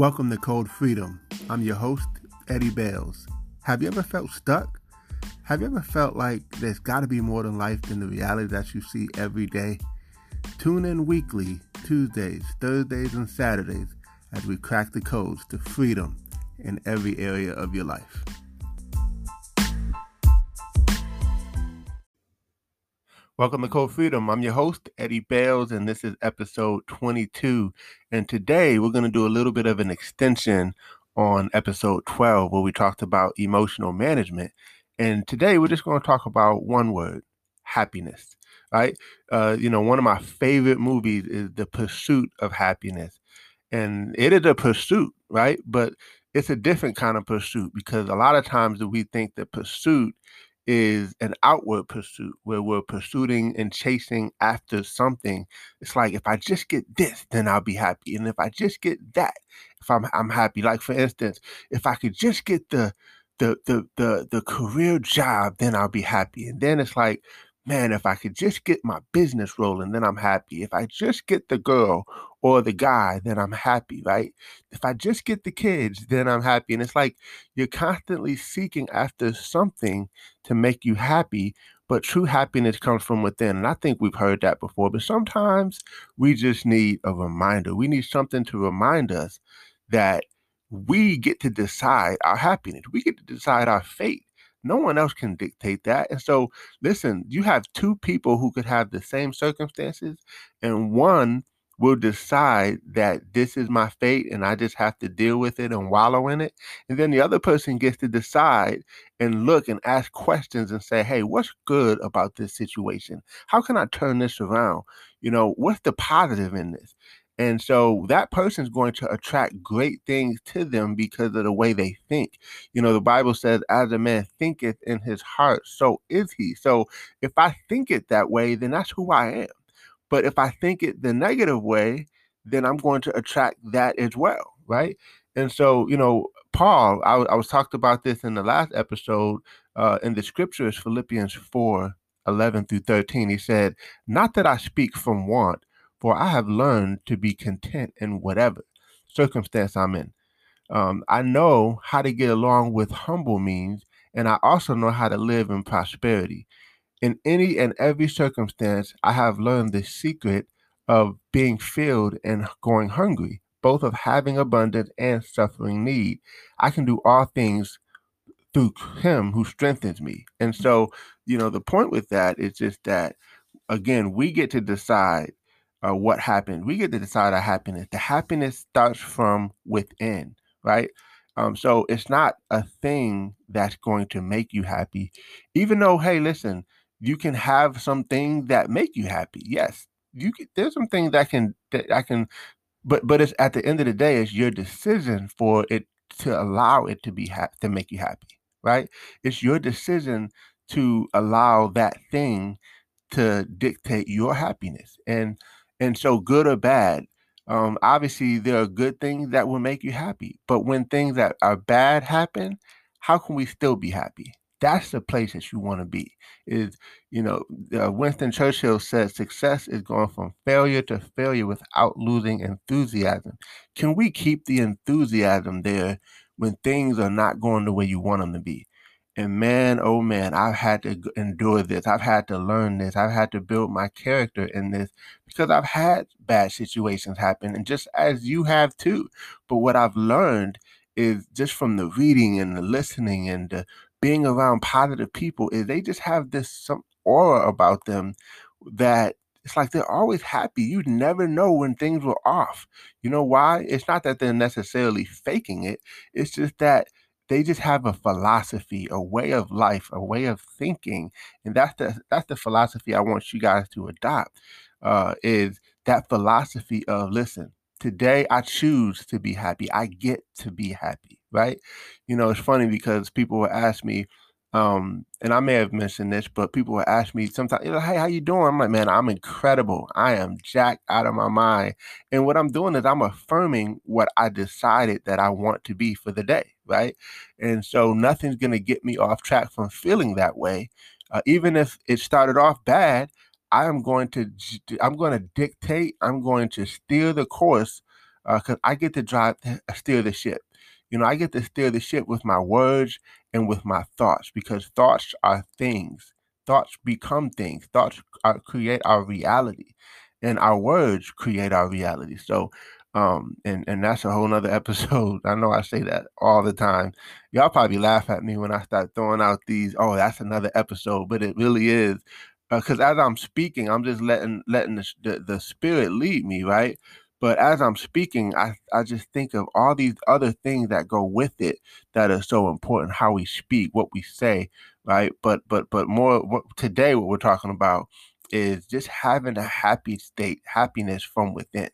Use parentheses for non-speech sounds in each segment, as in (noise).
Welcome to Code Freedom. I'm your host, Eddie Bales. Have you ever felt stuck? Have you ever felt like there's got to be more than life than the reality that you see every day? Tune in weekly, Tuesdays, Thursdays, and Saturdays as we crack the codes to freedom in every area of your life. Welcome to Code Freedom. I'm your host, Eddie Bales, and this is episode 22. And today we're going to do a little bit of an extension on episode 12, where we talked about emotional management. And today we're just going to talk about one word happiness, right? Uh, you know, one of my favorite movies is The Pursuit of Happiness. And it is a pursuit, right? But it's a different kind of pursuit because a lot of times we think that pursuit is an outward pursuit where we're pursuing and chasing after something. It's like if I just get this, then I'll be happy. And if I just get that, if I'm I'm happy. Like for instance, if I could just get the the the the the career job, then I'll be happy. And then it's like man, if I could just get my business rolling, then I'm happy. If I just get the girl or the guy, then I'm happy, right? If I just get the kids, then I'm happy. And it's like you're constantly seeking after something to make you happy, but true happiness comes from within. And I think we've heard that before, but sometimes we just need a reminder. We need something to remind us that we get to decide our happiness, we get to decide our fate no one else can dictate that. And so, listen, you have two people who could have the same circumstances, and one will decide that this is my fate and I just have to deal with it and wallow in it. And then the other person gets to decide and look and ask questions and say, hey, what's good about this situation? How can I turn this around? You know, what's the positive in this? And so that person is going to attract great things to them because of the way they think. You know, the Bible says, as a man thinketh in his heart, so is he. So if I think it that way, then that's who I am. But if I think it the negative way, then I'm going to attract that as well. Right. And so, you know, Paul, I, I was talked about this in the last episode uh, in the scriptures, Philippians 4 11 through 13. He said, Not that I speak from want for I have learned to be content in whatever circumstance I'm in. Um, I know how to get along with humble means, and I also know how to live in prosperity. In any and every circumstance, I have learned the secret of being filled and going hungry, both of having abundance and suffering need. I can do all things through Him who strengthens me. And so, you know, the point with that is just that, again, we get to decide uh, what happened. We get to decide our happiness. The happiness starts from within, right? Um, so it's not a thing that's going to make you happy, even though, hey, listen, you can have something that make you happy. Yes, you can, there's some things that can that I can, but but it's at the end of the day, it's your decision for it to allow it to be happy to make you happy, right? It's your decision to allow that thing to dictate your happiness and and so, good or bad, um, obviously there are good things that will make you happy. But when things that are bad happen, how can we still be happy? That's the place that you want to be. Is you know, uh, Winston Churchill said, "Success is going from failure to failure without losing enthusiasm." Can we keep the enthusiasm there when things are not going the way you want them to be? And man, oh man, I've had to endure this. I've had to learn this. I've had to build my character in this because I've had bad situations happen, and just as you have too. But what I've learned is just from the reading and the listening and the being around positive people is they just have this some aura about them that it's like they're always happy. You never know when things were off. You know why? It's not that they're necessarily faking it. It's just that they just have a philosophy, a way of life, a way of thinking, and that's the that's the philosophy I want you guys to adopt. Uh, is that philosophy of listen, today I choose to be happy. I get to be happy, right? You know, it's funny because people will ask me, um, and I may have mentioned this, but people will ask me sometimes, hey, how you doing? I'm like, man, I'm incredible. I am jacked out of my mind. And what I'm doing is I'm affirming what I decided that I want to be for the day, right? And so nothing's gonna get me off track from feeling that way. Uh, even if it started off bad, I am going to I'm going to dictate, I'm going to steer the course because uh, I get to drive, steer the ship. You know, I get to steer the ship with my words and with my thoughts because thoughts are things. Thoughts become things. Thoughts are, create our reality, and our words create our reality. So, um, and and that's a whole nother (laughs) episode. I know I say that all the time. Y'all probably laugh at me when I start throwing out these. Oh, that's another episode, but it really is because uh, as I'm speaking, I'm just letting letting the, the, the spirit lead me, right? But as I'm speaking, I, I just think of all these other things that go with it that are so important. How we speak, what we say, right? But but but more what, today, what we're talking about is just having a happy state, happiness from within.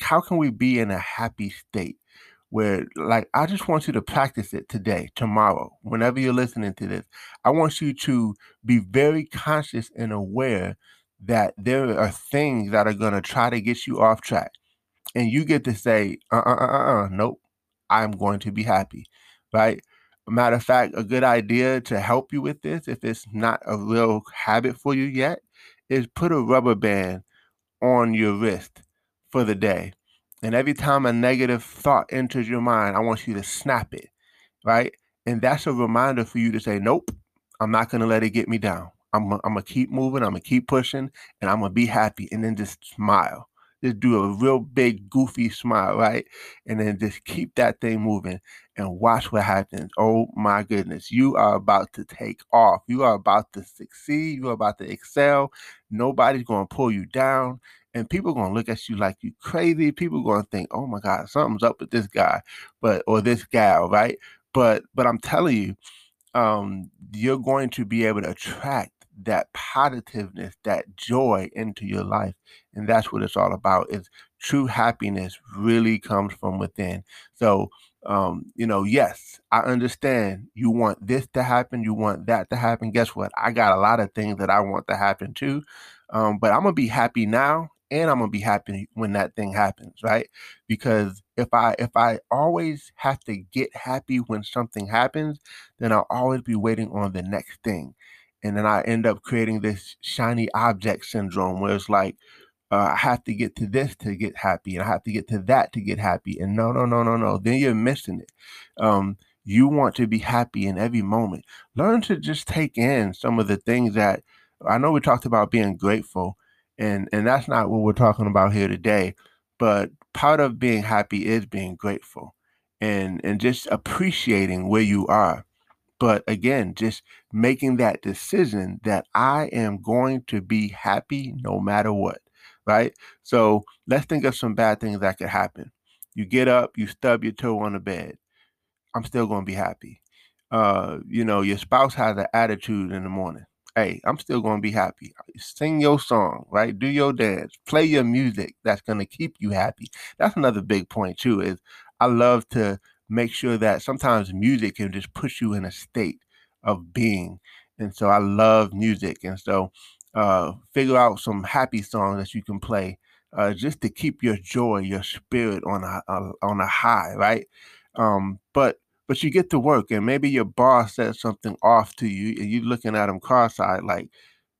How can we be in a happy state? Where, like, I just want you to practice it today, tomorrow, whenever you're listening to this. I want you to be very conscious and aware that there are things that are going to try to get you off track and you get to say, uh uh uh uh, nope, I'm going to be happy, right? Matter of fact, a good idea to help you with this, if it's not a real habit for you yet, is put a rubber band on your wrist for the day. And every time a negative thought enters your mind, I want you to snap it, right? And that's a reminder for you to say, nope, I'm not going to let it get me down. I'm, I'm going to keep moving. I'm going to keep pushing and I'm going to be happy. And then just smile just do a real big goofy smile, right? And then just keep that thing moving and watch what happens. Oh my goodness, you are about to take off. You are about to succeed. You are about to excel. Nobody's going to pull you down. And people are going to look at you like you crazy. People are going to think, "Oh my God, something's up with this guy, but or this gal, right?" But but I'm telling you, um, you're going to be able to attract that positiveness, that joy into your life. And that's what it's all about. Is true happiness really comes from within. So um, you know, yes, I understand you want this to happen, you want that to happen. Guess what? I got a lot of things that I want to happen too. Um, but I'm gonna be happy now and I'm gonna be happy when that thing happens, right? Because if I if I always have to get happy when something happens, then I'll always be waiting on the next thing and then I end up creating this shiny object syndrome where it's like uh, I have to get to this to get happy, and I have to get to that to get happy. And no, no, no, no, no. Then you're missing it. Um, you want to be happy in every moment. Learn to just take in some of the things that I know we talked about being grateful, and and that's not what we're talking about here today. But part of being happy is being grateful, and and just appreciating where you are but again, just making that decision that I am going to be happy no matter what, right? So let's think of some bad things that could happen. You get up, you stub your toe on the bed. I'm still going to be happy. Uh, you know, your spouse has an attitude in the morning. Hey, I'm still going to be happy. Sing your song, right? Do your dance, play your music that's going to keep you happy. That's another big point, too, is I love to make sure that sometimes music can just push you in a state of being. And so I love music. And so uh, figure out some happy songs that you can play uh, just to keep your joy, your spirit on a, a on a high, right? Um, but but you get to work and maybe your boss says something off to you and you're looking at him cross-eyed like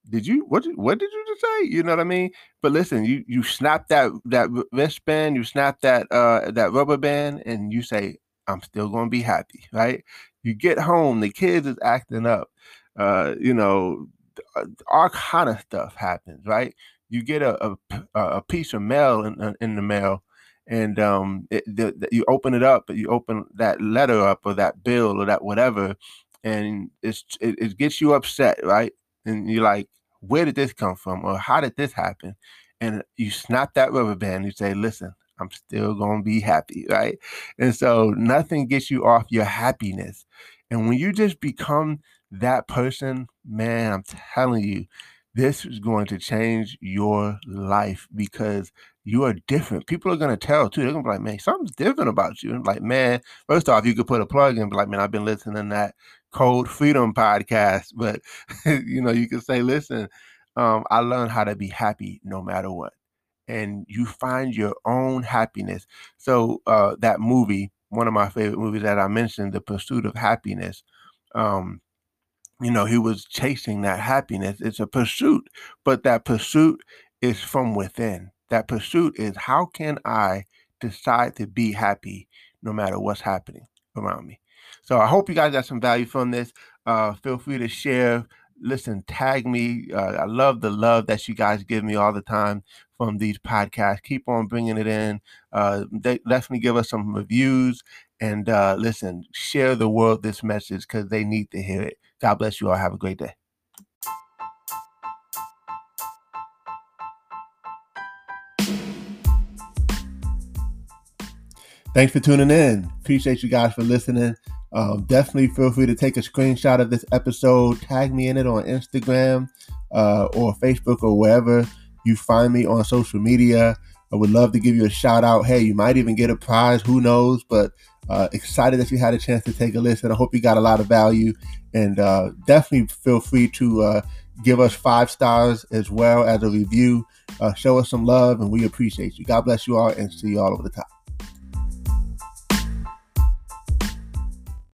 did you what what did you just say you know what i mean but listen you you snap that that wristband you snap that uh that rubber band and you say I'm still going to be happy, right? You get home, the kids is acting up, uh, you know, uh, all kind of stuff happens, right? You get a a, a piece of mail in, uh, in the mail, and um, it, the, the, you open it up, you open that letter up or that bill or that whatever, and it's it, it gets you upset, right? And you're like, where did this come from, or how did this happen? And you snap that rubber band. You say, listen, I'm still going to be happy, right? And so nothing gets you off your happiness. And when you just become that person, man, I'm telling you, this is going to change your life because you are different. People are going to tell too. They're going to be like, man, something's different about you. And like, man, first off, you could put a plug in, but like, man, I've been listening to that Code Freedom podcast. But, (laughs) you know, you could say, listen, um, I learned how to be happy no matter what and you find your own happiness. So uh, that movie, one of my favorite movies that I mentioned, The Pursuit of Happiness. Um, you know, he was chasing that happiness. It's a pursuit, but that pursuit is from within. That pursuit is how can I decide to be happy no matter what's happening around me. So I hope you guys got some value from this. Uh, feel free to share. Listen, tag me. Uh, I love the love that you guys give me all the time from these podcasts. Keep on bringing it in. Uh, they, definitely give us some reviews and uh, listen, share the world this message because they need to hear it. God bless you all. Have a great day. Thanks for tuning in. Appreciate you guys for listening. Um, definitely feel free to take a screenshot of this episode, tag me in it on Instagram uh, or Facebook or wherever you find me on social media. I would love to give you a shout out. Hey, you might even get a prize. Who knows? But uh, excited that you had a chance to take a listen. I hope you got a lot of value. And uh, definitely feel free to uh, give us five stars as well as a review. Uh, show us some love, and we appreciate you. God bless you all, and see you all over the top.